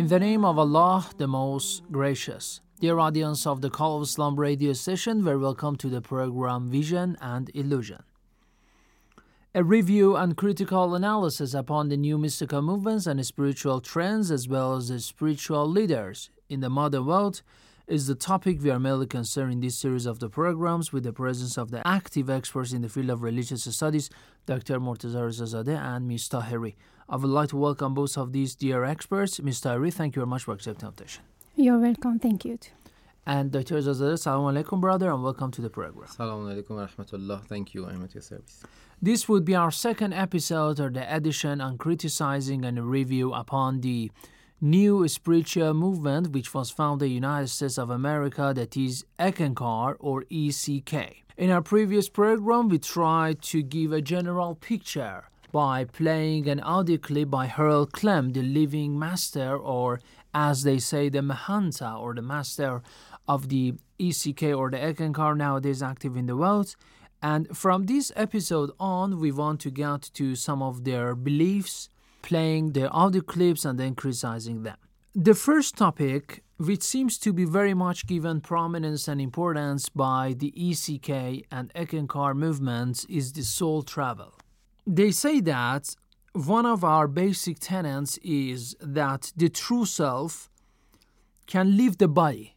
In the name of Allah, the most gracious. Dear audience of the Call of Islam radio station, very welcome to the program Vision and Illusion. A review and critical analysis upon the new mystical movements and spiritual trends, as well as the spiritual leaders in the modern world, is the topic we are mainly concerned in this series of the programs with the presence of the active experts in the field of religious studies, Dr. Morteza Rezazadeh and Ms. Tahiri. I would like to welcome both of these dear experts. Ms. Tahiri, thank you very much for accepting the invitation. You're welcome. Thank you. Too. And Dr. Rezazadeh, Assalamu alaikum, brother, and welcome to the program. Assalamu alaikum wa rahmatullah. Thank you. I'm at your service. This would be our second episode or the edition on criticizing and review upon the new spiritual movement which was founded in the United States of America that is Eckankar or ECK. In our previous program we tried to give a general picture by playing an audio clip by Harold Klemp, the living master or as they say the Mahanta or the master of the ECK or the Eckankar nowadays active in the world. And from this episode on, we want to get to some of their beliefs, playing their audio clips and then criticizing them. The first topic, which seems to be very much given prominence and importance by the ECK and Eckankar movements, is the soul travel. They say that one of our basic tenets is that the true self can leave the body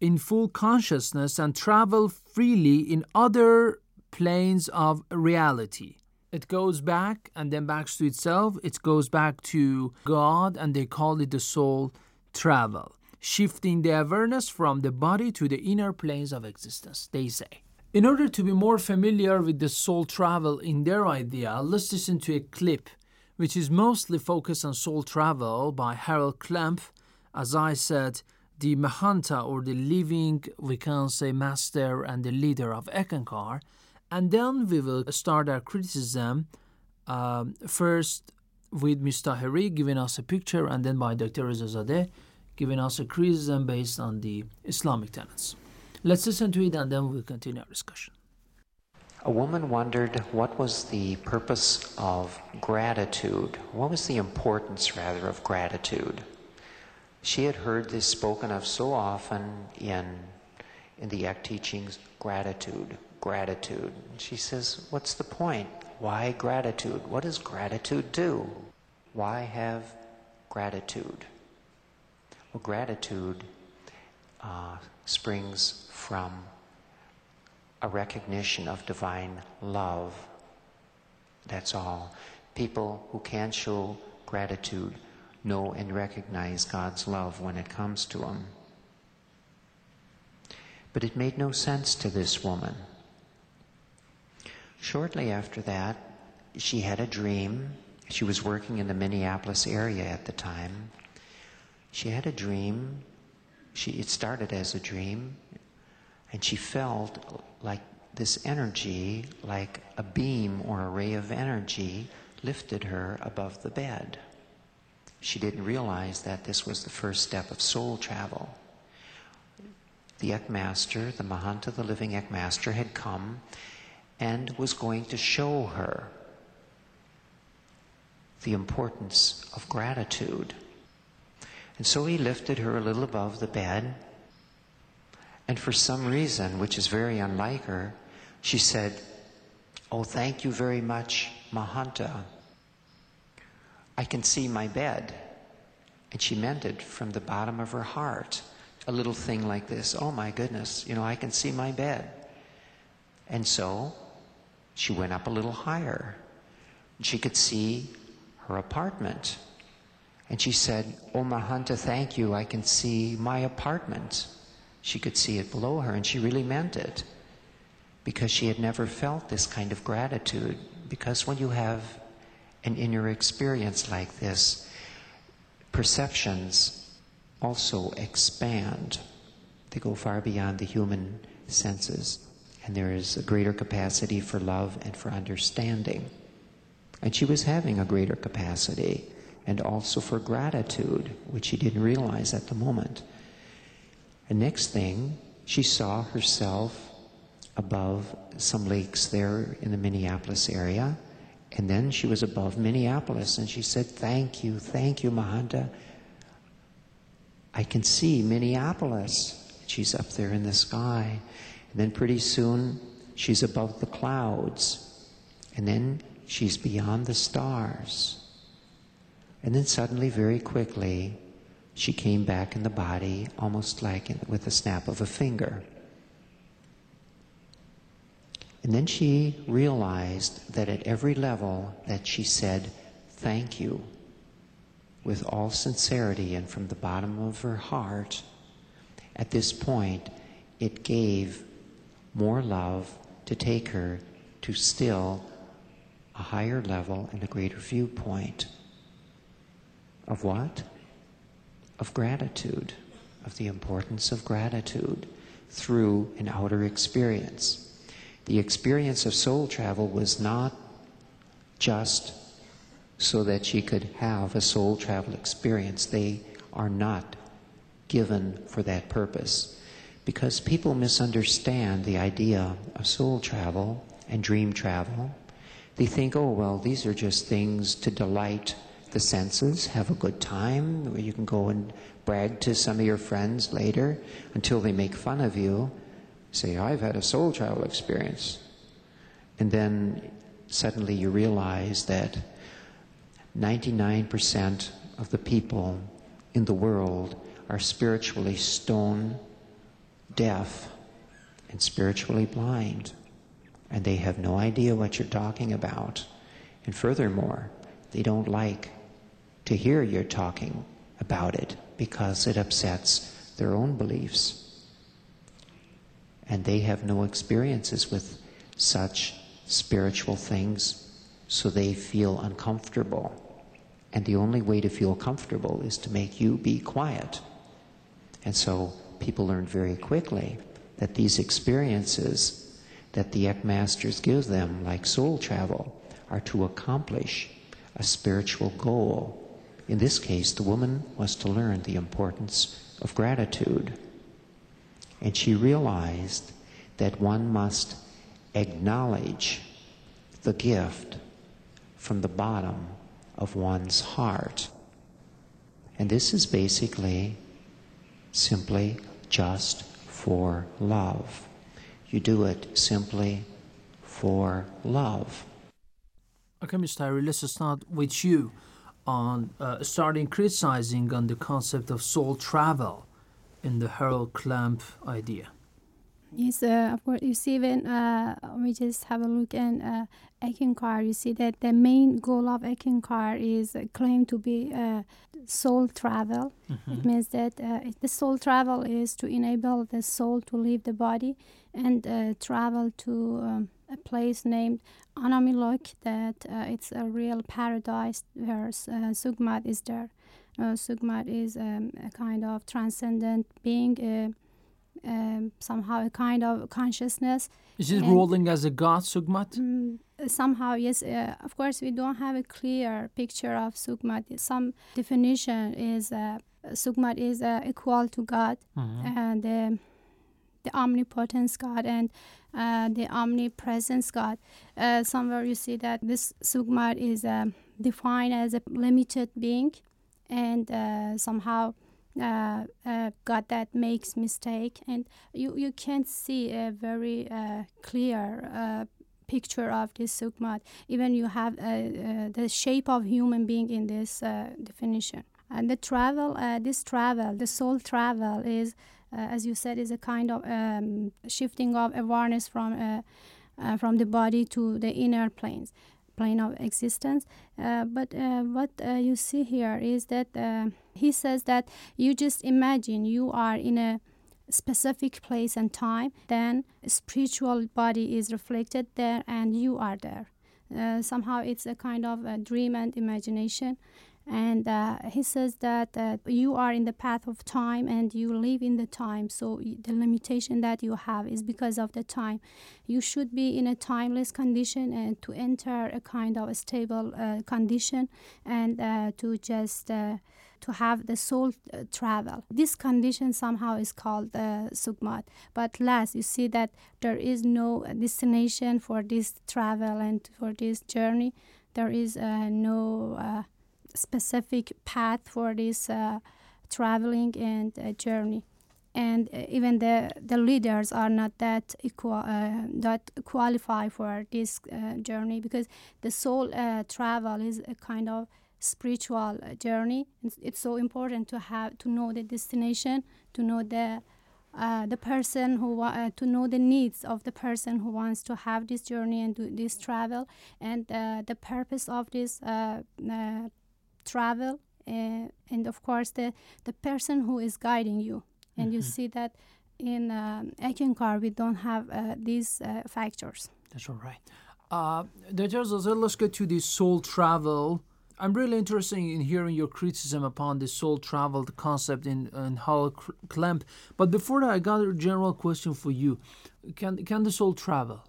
in full consciousness and travel freely in other planes of reality. It goes back and then back to itself. It goes back to God, and they call it the soul travel, shifting the awareness from the body to the inner planes of existence, they say. In order to be more familiar with the soul travel in their idea, let's listen to a clip which is mostly focused on soul travel by Harold Klemp. As I said, the Mahanta or the living, we can say, master and the leader of Eckankar. And then we will start our criticism um, first with Ms. Tahiri giving us a picture, and then by Dr. Rezazadeh giving us a criticism based on the Islamic tenets. Let's listen to it and then we'll continue our discussion. A woman wondered what was the purpose of gratitude. What was the importance, rather, of gratitude? She had heard this spoken of so often in, in the ECK teachings gratitude, gratitude. She says, What's the point? Why gratitude? What does gratitude do? Why have gratitude? Well, gratitude uh, springs from a recognition of divine love. That's all. People who can show gratitude know and recognize God's love when it comes to them. But it made no sense to this woman. Shortly after that, she had a dream. She was working in the Minneapolis area at the time. She had a dream. She, it started as a dream, and she felt like this energy, like a beam or a ray of energy, lifted her above the bed. She didn't realize that this was the first step of soul travel. The ECK Master, the Mahanta, the living ECK Master, had come and was going to show her the importance of gratitude. And so he lifted her a little above the bed, and for some reason, which is very unlike her, she said, Oh, thank you very much, Mahanta. I can see my bed. And she meant it from the bottom of her heart. A little thing like this. Oh my goodness, you know, I can see my bed. And so she went up a little higher. She could see her apartment. And she said, Oh Mahanta, thank you. I can see my apartment. She could see it below her, and she really meant it because she had never felt this kind of gratitude. Because when you have an inner experience like this, perceptions also expand. They go far beyond the human senses, and there is a greater capacity for love and for understanding. And she was having a greater capacity, and also for gratitude, which she didn't realize at the moment. And next thing, she saw herself above some lakes there in the Minneapolis area. And then she was above Minneapolis and she said, Thank you, thank you, Mahanta. I can see Minneapolis. She's up there in the sky. And then pretty soon she's above the clouds. And then she's beyond the stars. And then suddenly, very quickly, she came back in the body almost like in, with a snap of a finger. And then she realized that at every level that she said, thank you, with all sincerity and from the bottom of her heart, at this point, it gave more love to take her to still a higher level and a greater viewpoint. Of what? Of gratitude, of the importance of gratitude through an outer experience the experience of soul travel was not just so that she could have a soul travel experience. They are not given for that purpose. Because people misunderstand the idea of soul travel and dream travel. They think, oh, well, these are just things to delight the senses, have a good time, you can go and brag to some of your friends later until they make fun of you say, I've had a soul travel experience. And then suddenly you realize that 99% of the people in the world are spiritually stone deaf and spiritually blind. And they have no idea what you're talking about. And furthermore, they don't like to hear you're talking about it because it upsets their own beliefs and they have no experiences with such spiritual things, so they feel uncomfortable. And the only way to feel comfortable is to make you be quiet. And so people learn very quickly that these experiences that the ECK Masters give them, like soul travel, are to accomplish a spiritual goal. In this case, the woman was to learn the importance of gratitude. And she realized that one must acknowledge the gift from the bottom of one's heart. And this is basically simply just for love. You do it simply for love. Okay, Ms. Tahiri, let's start with you on uh, starting criticizing on the concept of soul travel in the Harold Klemp idea. Yes, uh, of course. You see, when uh, we just have a look at uh, you see that the main goal of Eckankar is claimed to be uh, soul travel. Mm-hmm. It means that uh, the soul travel is to enable the soul to leave the body and uh, travel to um, a place named Anami Lok, that uh, it's a real paradise where uh, Sugmad is there. Uh, Sugmad is um, a kind of transcendent being, uh, um, somehow a kind of consciousness. Is it ruling as a god, Sugmad? Um, somehow, yes. Uh, of course, we don't have a clear picture of Sugmad. Some definition is uh, Sugmad is uh, equal to God, mm-hmm. and the omnipotence God and uh, the omnipresence God. Uh, somewhere you see that this Sugmad is uh, defined as a limited being and uh, somehow uh, God that makes mistake and you, you can't see a very clear picture of this Sugmad. Even you have the shape of human being in this definition. And the travel, this travel, the soul travel is, as you said, is a kind of um, shifting of awareness from uh, uh, from the body to the inner planes, plane of existence. Uh, but uh, what uh, you see here is that uh, he says that you just imagine you are in a specific place and time, then spiritual body is reflected there, and you are there. Uh, somehow, it's a kind of a dream and imagination and uh, he says that uh, you are in the path of time and you live in the time. So the limitation that you have is because of the time. You should be in a timeless condition and to enter a kind of a stable uh, condition and uh, to just uh, to have the soul uh, travel. This condition somehow is called uh, Sugmad but last you see that there is no destination for this travel and for this journey. There is no specific path for this uh, traveling and uh, journey. And uh, even the the leaders are not that equal uh, that qualify for this uh, journey because the soul uh, travel is a kind of spiritual journey. It's, it's, so important to have to know the destination to know the the person who to know the needs of the person who wants to have this journey and do this travel. And the purpose of this travel uh, and of course the the person who is guiding you and mm-hmm. you see that in um, Eckankar we don't have uh, these uh, factors that's all right uh, let's get to the soul travel I'm really interested in hearing your criticism upon the soul travel the concept in, in Hal Klemp. But before that, I got a general question for you. Can can the soul travel?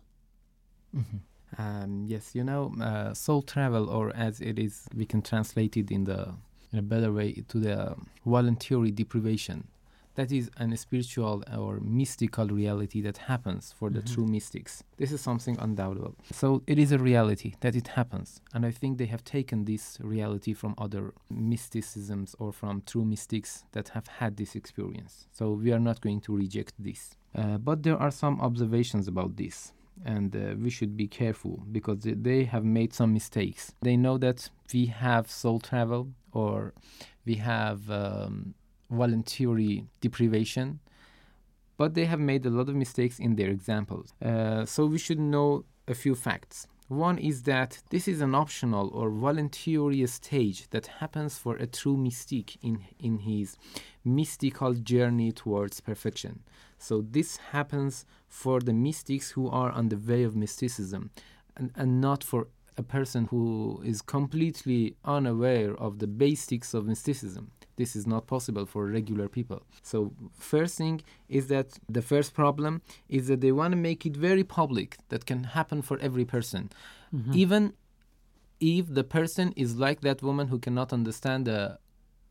Mm-hmm. Um, yes, you know, uh, soul travel, or as it is, we can translate it in the in a better way to the voluntary deprivation. That is an spiritual or mystical reality that happens for the mm-hmm. true mystics. This is something undoubtable. So it is a reality that it happens, and I think they have taken this reality from other mysticisms or from true mystics that have had this experience. So we are not going to reject this. Uh, but there are some observations about this and uh, we should be careful because they have made some mistakes. They know that we have soul travel or we have um, voluntary deprivation, but they have made a lot of mistakes in their examples. Uh, so we should know a few facts. One is that this is an optional or voluntary stage that happens for a true mystic in, in his mystical journey towards perfection. So this happens for the mystics who are on the way of mysticism and, and not for a person who is completely unaware of the basics of mysticism. This is not possible for regular people. So, first thing is that the first problem is that they want to make it very public that can happen for every person. Mm-hmm. Even if the person is like that woman who cannot understand the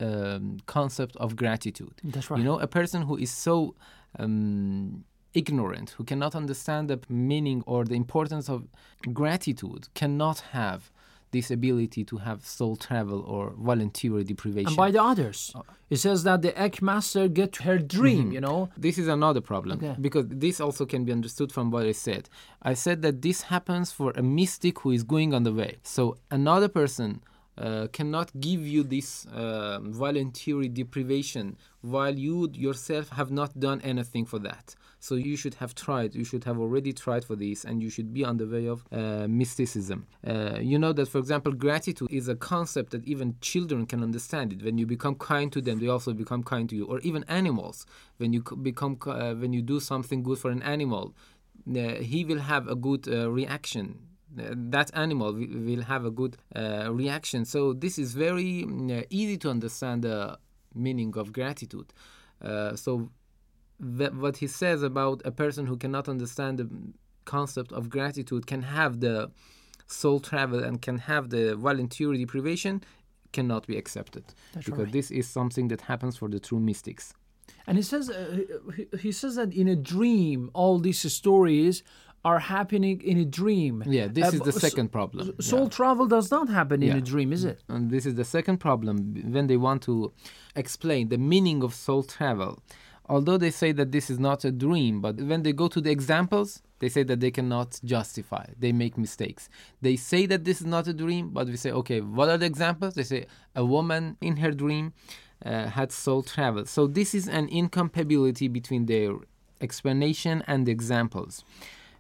um, concept of gratitude. That's right. You know, a person who is so um, ignorant, who cannot understand the meaning or the importance of gratitude, cannot have this ability to have soul travel or voluntary deprivation. And by the others. Uh, it says that the ECK master get her dream, mm-hmm. you know. This is another problem okay. because this also can be understood from what I said. I said that this happens for a mystic who is going on the way. So another person uh, cannot give you this uh, voluntary deprivation while you yourself have not done anything for that. So you should have tried, you should have already tried for this, and you should be on the way of uh, mysticism. Uh, you know that, for example, gratitude is a concept that even children can understand it. When you become kind to them, they also become kind to you. Or even animals, when you become, uh, when you do something good for an animal, he will have a good reaction that animal will have a good uh, reaction. So this is very uh, easy to understand the meaning of gratitude. Uh, so th- what he says about a person who cannot understand the concept of gratitude can have the soul travel and can have the voluntary deprivation cannot be accepted That's because right. this is something that happens for the true mystics. And he says uh, he, he says that in a dream all these stories are happening in a dream. Yeah, this uh, is the second problem. Soul yeah. travel does not happen yeah. in a dream, is it? And this is the second problem when they want to explain the meaning of soul travel. although they say that this is not a dream, but when they go to the examples, they say that they cannot justify. They make mistakes. They say that this is not a dream, but we say, okay, what are the examples? They say a woman in her dream uh, had soul travel. So this is an incompatibility between their explanation and the examples.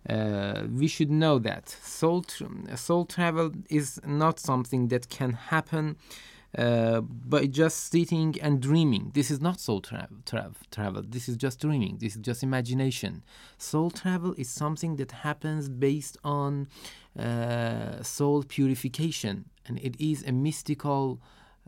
Uh, we should know that soul, tra- soul travel is not something that can happen uh, by just sitting and dreaming. This is not soul tra- tra- travel. This is just dreaming. This is just imagination. Soul travel is something that happens based on uh, soul purification, and it is a mystical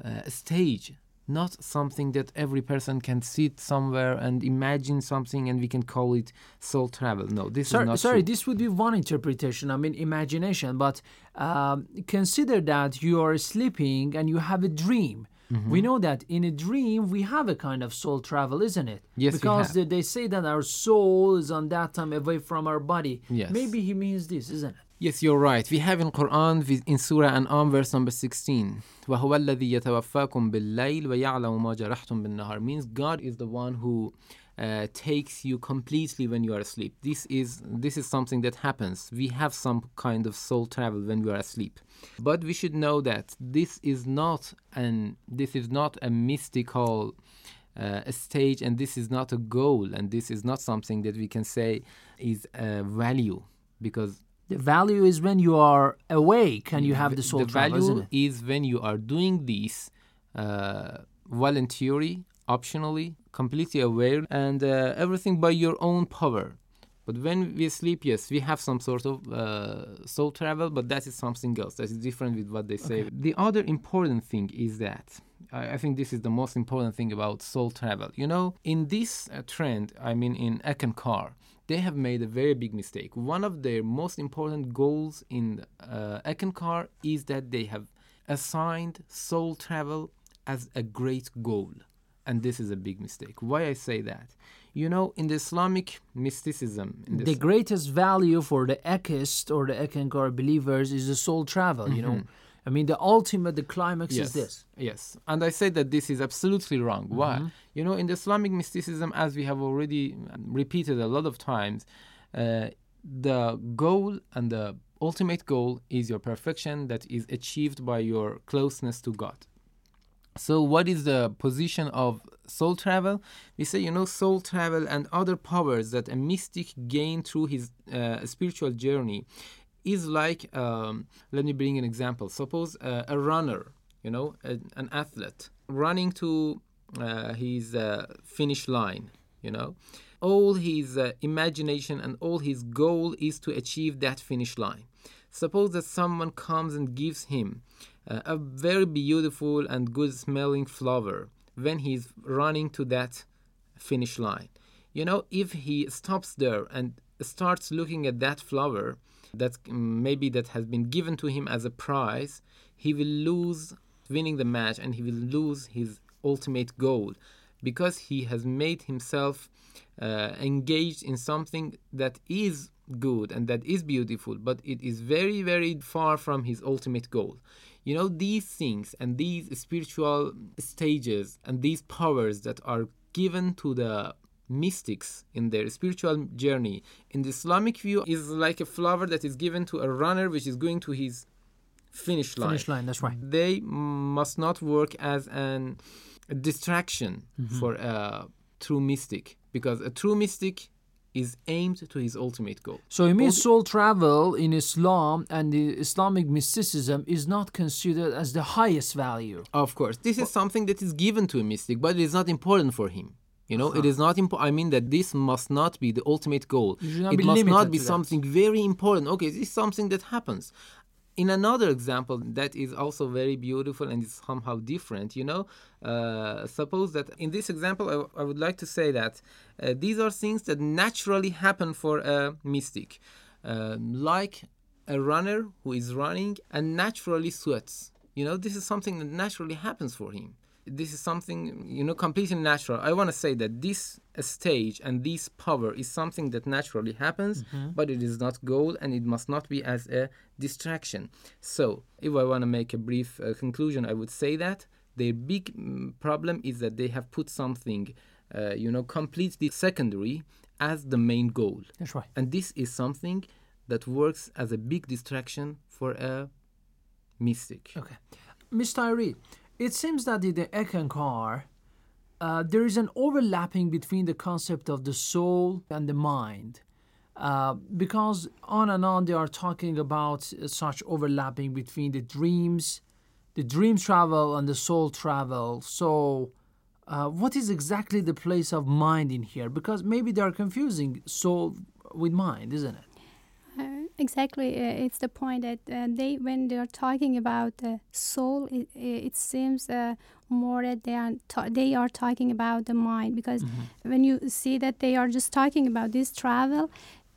uh, stage not something that every person can sit somewhere and imagine something and we can call it soul travel. No, this sorry, is not sorry. true. This would be one interpretation. I mean, imagination. But um, consider that you are sleeping and you have a dream. Mm-hmm. We know that in a dream we have a kind of soul travel, isn't it? Yes, because they, they say that our soul is on that time away from our body. Yes. Maybe he means this, isn't it? Yes, you're right. We have in Quran vi- in Surah An'am verse number 16. وَهُوَ الَّذِي يَتَوَفَّاكُم بِاللَّيْلِ وَيَعْلَمُ مَا جَرَحْتُم بِالنَّهَارِ means God is the one who uh, takes you completely when you are asleep. This is this is something that happens. We have some kind of soul travel when we are asleep. But we should know that this is not an this is not a mystical uh, stage and this is not a goal and this is not something that we can say is a value because the value is when you are awake and you have the soul the travel, value is when you are doing this uh, voluntarily, optionally, completely aware, and uh, everything by your own power. But when we sleep, yes, we have some sort of uh, soul travel, but that is something else. That is different with what they say. The other important thing is that I, I think this is the most important thing about soul travel. You know, in this uh, trend, I mean, in Eckankar, they have made a very big mistake. One of their most important goals in uh, Eckankar is that they have assigned soul travel as a great goal. And this is a big mistake. Why I say that? You know, in the Islamic mysticism, in The greatest value for the ECKist or the Eckankar believers is the soul travel, you know. I mean, the ultimate, the climax yes, is this. Yes, and I say that this is absolutely wrong. Why? Mhm. You know, in the Islamic mysticism, as we have already um, repeated a lot of times, uh, the goal and the ultimate goal is your perfection that is achieved by your closeness to God. So, what is the position of soul travel? We say, you know, soul travel and other powers that a mystic gain through his uh, spiritual journey is like, um, let me bring an example. Suppose uh, a runner, you know, a, an athlete running to uh, his uh, finish line, you know, all his uh, imagination and all his goal is to achieve that finish line. Suppose that someone comes and gives him uh, a very beautiful and good smelling flower when he's running to that finish line. You know, if he stops there and starts looking at that flower that maybe that has been given to him as a prize, he will lose winning the match and he will lose his ultimate goal because he has made himself uh, engaged in something that is good and that is beautiful, but it is very, very far from his ultimate goal. You know, these things and these spiritual stages and these powers that are given to the mystics in their spiritual journey in the Islamic view is like a flower that is given to a runner which is going to his finish line. Finish line, that's right. They must not work as an a distraction Mhm. for a true mystic because a true mystic is aimed to his ultimate goal. So it means soul travel in Islam and the Islamic mysticism is not considered as the highest value. Of course, this is something that is given to a mystic, but it is not important for him. You know, it Uh-huh. is not important. I mean that this must not be the ultimate goal. You should not it must not be to that. something very important. Okay, this is something that happens. In another example that is also very beautiful and is somehow different, you know, uh, suppose that in this example, I, w- I would like to say that uh, these are things that naturally happen for a mystic, Um like a runner who is running and naturally sweats. You know, this is something that naturally happens for him. This is something, you know, completely natural. I want to say that this stage and this power is something that naturally happens, Mhm. but it is not goal and it must not be as a distraction. So, if I want to make a brief uh, conclusion, I would say that their big mm, problem is that they have put something uh, you know, completely secondary as the main goal. That's right. And this is something that works as a big distraction for a mystic. Okay. Miss Tahiri, it seems that in the Eckankar, uh, there is an overlapping between the concept of the soul and the mind. Uh, because on and on they are talking about uh, such overlapping between the dreams, the dream travel, and the soul travel. So, uh, what is exactly the place of mind in here? Because maybe they are confusing soul with mind, isn't it? Exactly, uh, it's the point that uh, they, when they are talking about the soul, it, it seems uh, more that they are ta- they are talking about the mind because when you see that they are just talking about this travel,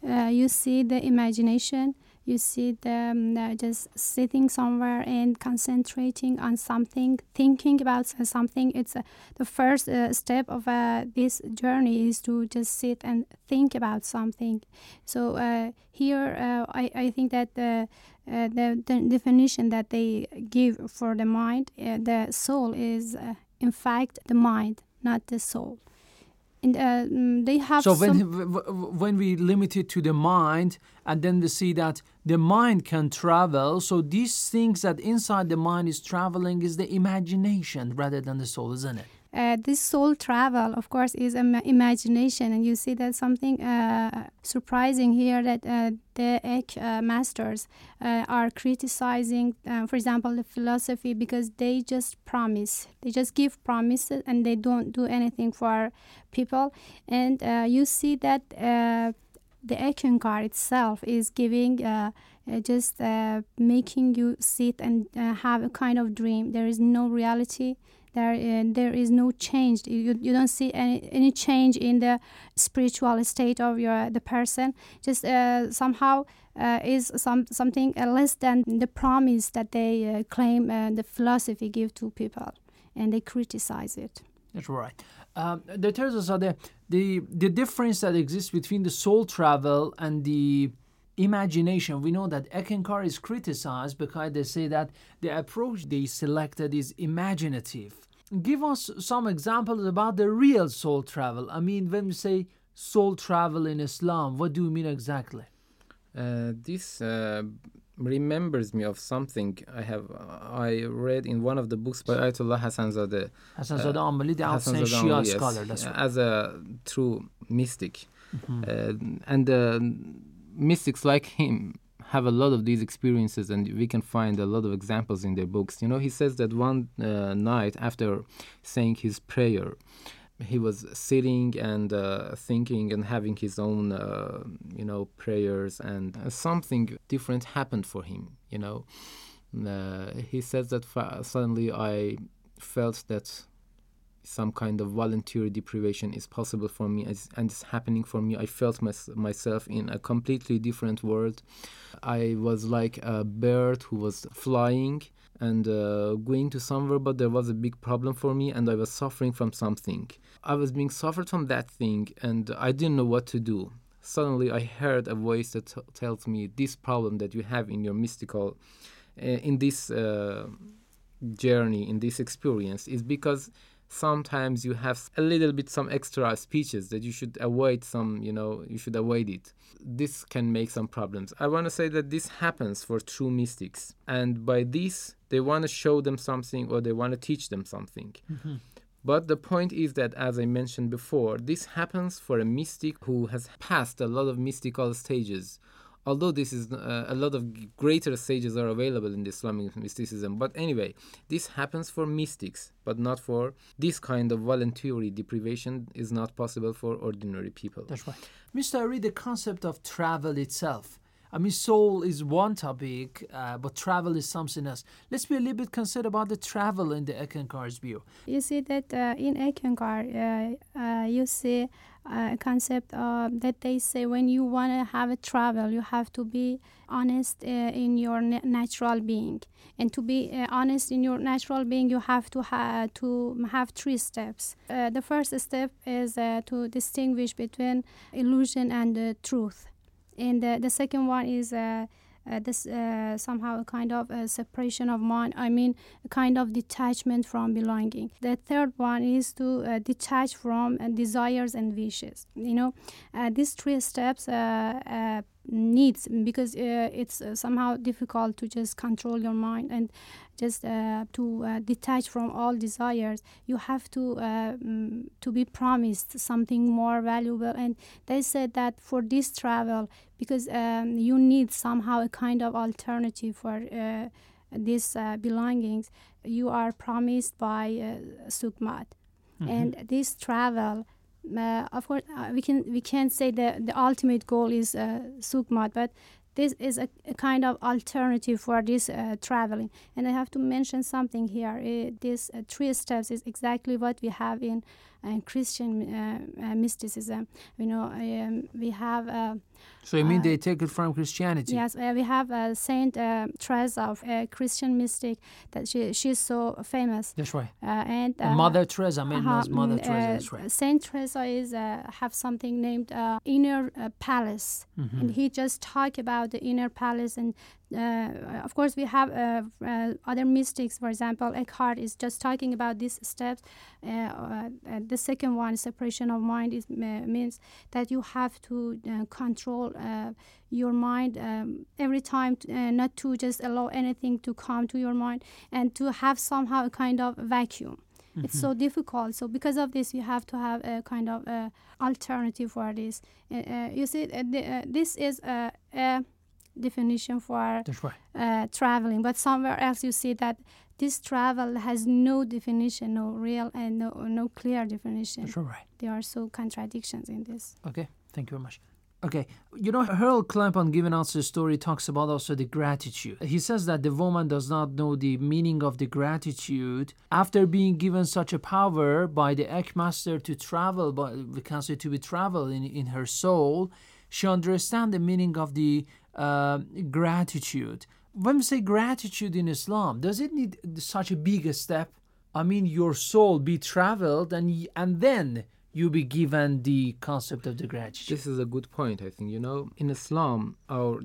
uh, you see the imagination, you see them uh, just sitting somewhere and concentrating on something, thinking about something. It's uh, the first uh, step of uh, this journey is to just sit and think about something. So uh, here, uh, I, I think that the, the the definition that they give for the mind, the soul is in fact the mind, not the soul. And uh, mm, they have so when some- w- w- when we limit it to the mind and then we see that the mind can travel so these things that inside the mind is traveling is the imagination rather than the soul isn't it uh, this soul travel, of course, is Im- imagination, and you see that something uh, surprising here that uh, the ECK uh, masters uh, are criticizing, uh, for example, the philosophy because they just promise, they just give promises, and they don't do anything for people, and you see that. The Eckankar itself is giving uh, uh, just uh, making you sit and have a kind of dream. There is no reality. There, uh, there is no change. You, you don't see any, any change in the spiritual state of your the person. Just uh, somehow uh, is some something less than the promise that they uh, claim uh, the philosophy give to people, and they criticize it. that's right um, the tells that the, the the difference that exists between the soul travel and the imagination we know that Eckankar is criticized because they say that the approach they selected is imaginative give us some examples about the real soul travel i mean when we say soul travel in islam what do you mean exactly Uh, this uh, remembers me of something I have uh, I read in one of the books by Ayatollah Hassanzadeh. Hassanzadeh Amoli, the Hassan outside Zadeh Shia yes, scholar, that's right. As a true mystic. Mhm. Uh, and uh, mystics like him have a lot of these experiences and we can find a lot of examples in their books. You know, he says that one uh, night after saying his prayer, he was sitting and uh, thinking and having his own, uh, you know, prayers, and uh, something different happened for him. You know, uh, he says that fa- suddenly I felt that some kind of voluntary deprivation is possible for me as- and it's happening for me. I felt mys- myself in a completely different world. I was like a bird who was flying and uh, going to somewhere, but there was a big problem for me and I was suffering from something. I was being suffered from that thing and I didn't know what to do. Suddenly, I heard a voice that t- tells me this problem that you have in your mystical, uh, in this uh, journey, in this experience, is because sometimes you have a little bit some extra speeches that you should avoid some you know you should avoid it. This can make some problems. I want to say that this happens for true mystics and by this they want to show them something or they want to teach them something. Mm-hmm. But the point is that, as I mentioned before, this happens for a mystic who has passed a lot of mystical stages. Although this is uh, a lot of greater sages are available in the Islamic mysticism, but anyway, this happens for mystics, but not for this kind of voluntary deprivation is not possible for ordinary people. That's right. Ms. Tahiri, the concept of travel itself. I mean, soul is one topic, uh, but travel is something else. Let's be a little bit concerned about the travel in the Eckankar's view. You see that uh, in Eckankar, uh, uh, you see a concept uh, that they say when you want to have a travel, you have to be honest uh, in your na- natural being, and to be uh, honest in your natural being, you have to ha- to have three steps. Uh, the first step is uh, to distinguish between illusion and uh, truth, and the second one is. Uh, uh, this uh, somehow a kind of uh, separation of mind. I mean, a kind of detachment from belonging. The third one is to detach from desires and wishes. You know, these three steps needs because it's somehow difficult to just control your mind and just uh, to uh, detach from all desires. You have to uh, mm, to be promised something more valuable. And they said that for this travel because um, you need somehow a kind of alternative for uh, these uh, belongings you are promised by uh, Sugmad. Mm-hmm. and this travel of course we can we can't say that the ultimate goal is Sugmad but this is a, a, kind of alternative for this uh, traveling. And i have to mention something here. Uh, this uh, three steps is exactly what we have in and Christian uh, uh, mysticism. You know, um, we have. Uh, so you mean they take it from Christianity? Yes, we have Saint Teresa, a Christian mystic, that she she's so famous. That's right. and Mother Teresa, I mean, uh, Mother Teresa. That's right. Saint Teresa is have something named inner palace, mm-hmm. and he just talk about the inner palace and uh, of course, we have uh, uh, other mystics. For example, Eckhart is just talking about these steps. the second one, separation of mind, is, means that you have to control your mind um, every time, to, not to just allow anything to come to your mind, and to have somehow a kind of vacuum. Mm-hmm. It's so difficult. So because of this, you have to have a kind of uh, alternative for this. Uh, uh, you see, the, this is a definition for right. uh, traveling. But somewhere else you see that this travel has no definition, no real and no no clear definition. That's right. There are so contradictions in this. Okay, thank you very much. Okay, you know, Harold Klemp giving us the story talks about also the gratitude. He says that the woman does not know the meaning of the gratitude after being given such a power by the ECK Master to travel, but we can say to be travel in, in her soul. She understands the meaning of the uh, gratitude. When we say gratitude in Islam, does it need such a big step? I mean, your soul be traveled, and and then you be given the concept of the gratitude. This is a good point. I think you know in Islam, our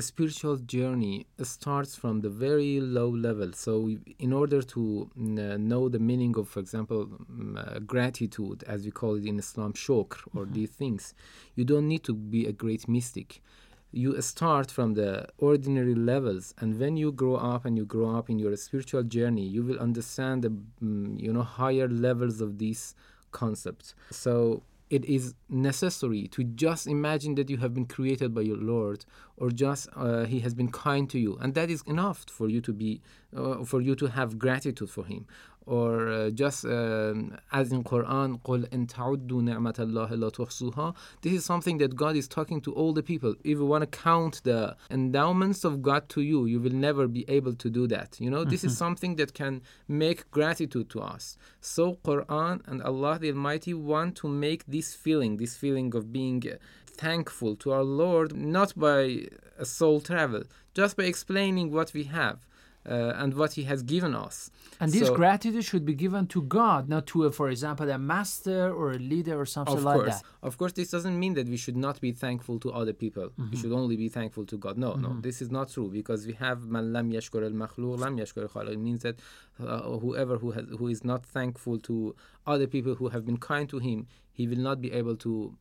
spiritual journey starts from the very low level. So, in order to know the meaning of, for example, uh, gratitude, as we call it in Islam, shukr, or mm-hmm. these things, you don't need to be a great mystic you start from the ordinary levels and when you grow up and you grow up in your spiritual journey you will understand the mm, you know higher levels of these concepts. So it is necessary to just imagine that you have been created by your lord or just uh, he has been kind to you and that is enough for you to be uh, for you to have gratitude for him or uh, just um, as in Quran قل إن تعدوا نعمة الله لا تحصوها this is something that God is talking to all the people if you want to count the endowments of God to you you will never be able to do that you know this is mm-hmm. something that can make gratitude to us so Quran and Allah the Almighty want to make this feeling this feeling of being thankful to our Lord not by a soul travel just by explaining what we have uh, and what He has given us. And this so, gratitude should be given to God, not to, a, for example, a master or a leader or something like course. that. Of course, this doesn't mean that we should not be thankful to other people. Mm-hmm. We should only be thankful to God. No, mm-hmm. no, this is not true because we have man lam yashkur al makhluq lam yashkur al It means that uh, whoever who has, who is not thankful to other people who have been kind to him, he will not be able to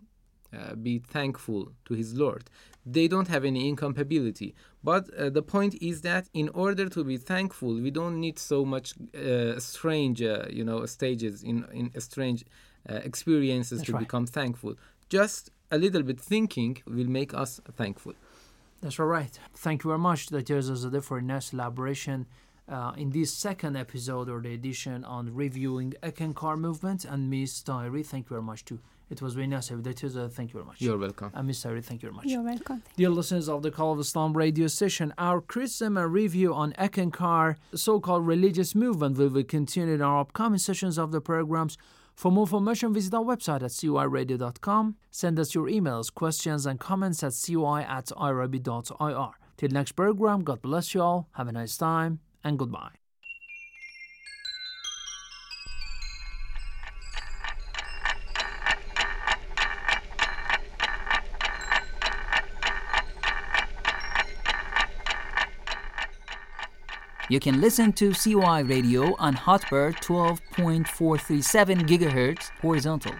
uh, be thankful to his Lord. They don't have any incapability. But uh, the point is that in order to be thankful, we don't need so much uh, strange, uh, you know, stages in in strange uh, experiences That's to right. become thankful. Just a little bit thinking will make us thankful. That's all right. Thank you very much, Dr. Rezazadeh, for a nice elaboration uh, in this second episode or the edition on reviewing Eckankar movement and Miss Tahiri. Thank you very much too. It was very nice. Thank you very much. You're welcome. And Miss Tahiri, thank you very much. You're welcome. Dear listeners of the Call of Islam radio session, our criticism and review on Eckankar, so-called religious movement, will be continued in our upcoming sessions of the programs. For more information, visit our website at coiradio.com. Send us your emails, questions, and comments at coi at irib.ir. Till next program, God bless you all. Have a nice time and goodbye. You can listen to CY Radio on Hotbird 12.437 GHz horizontal.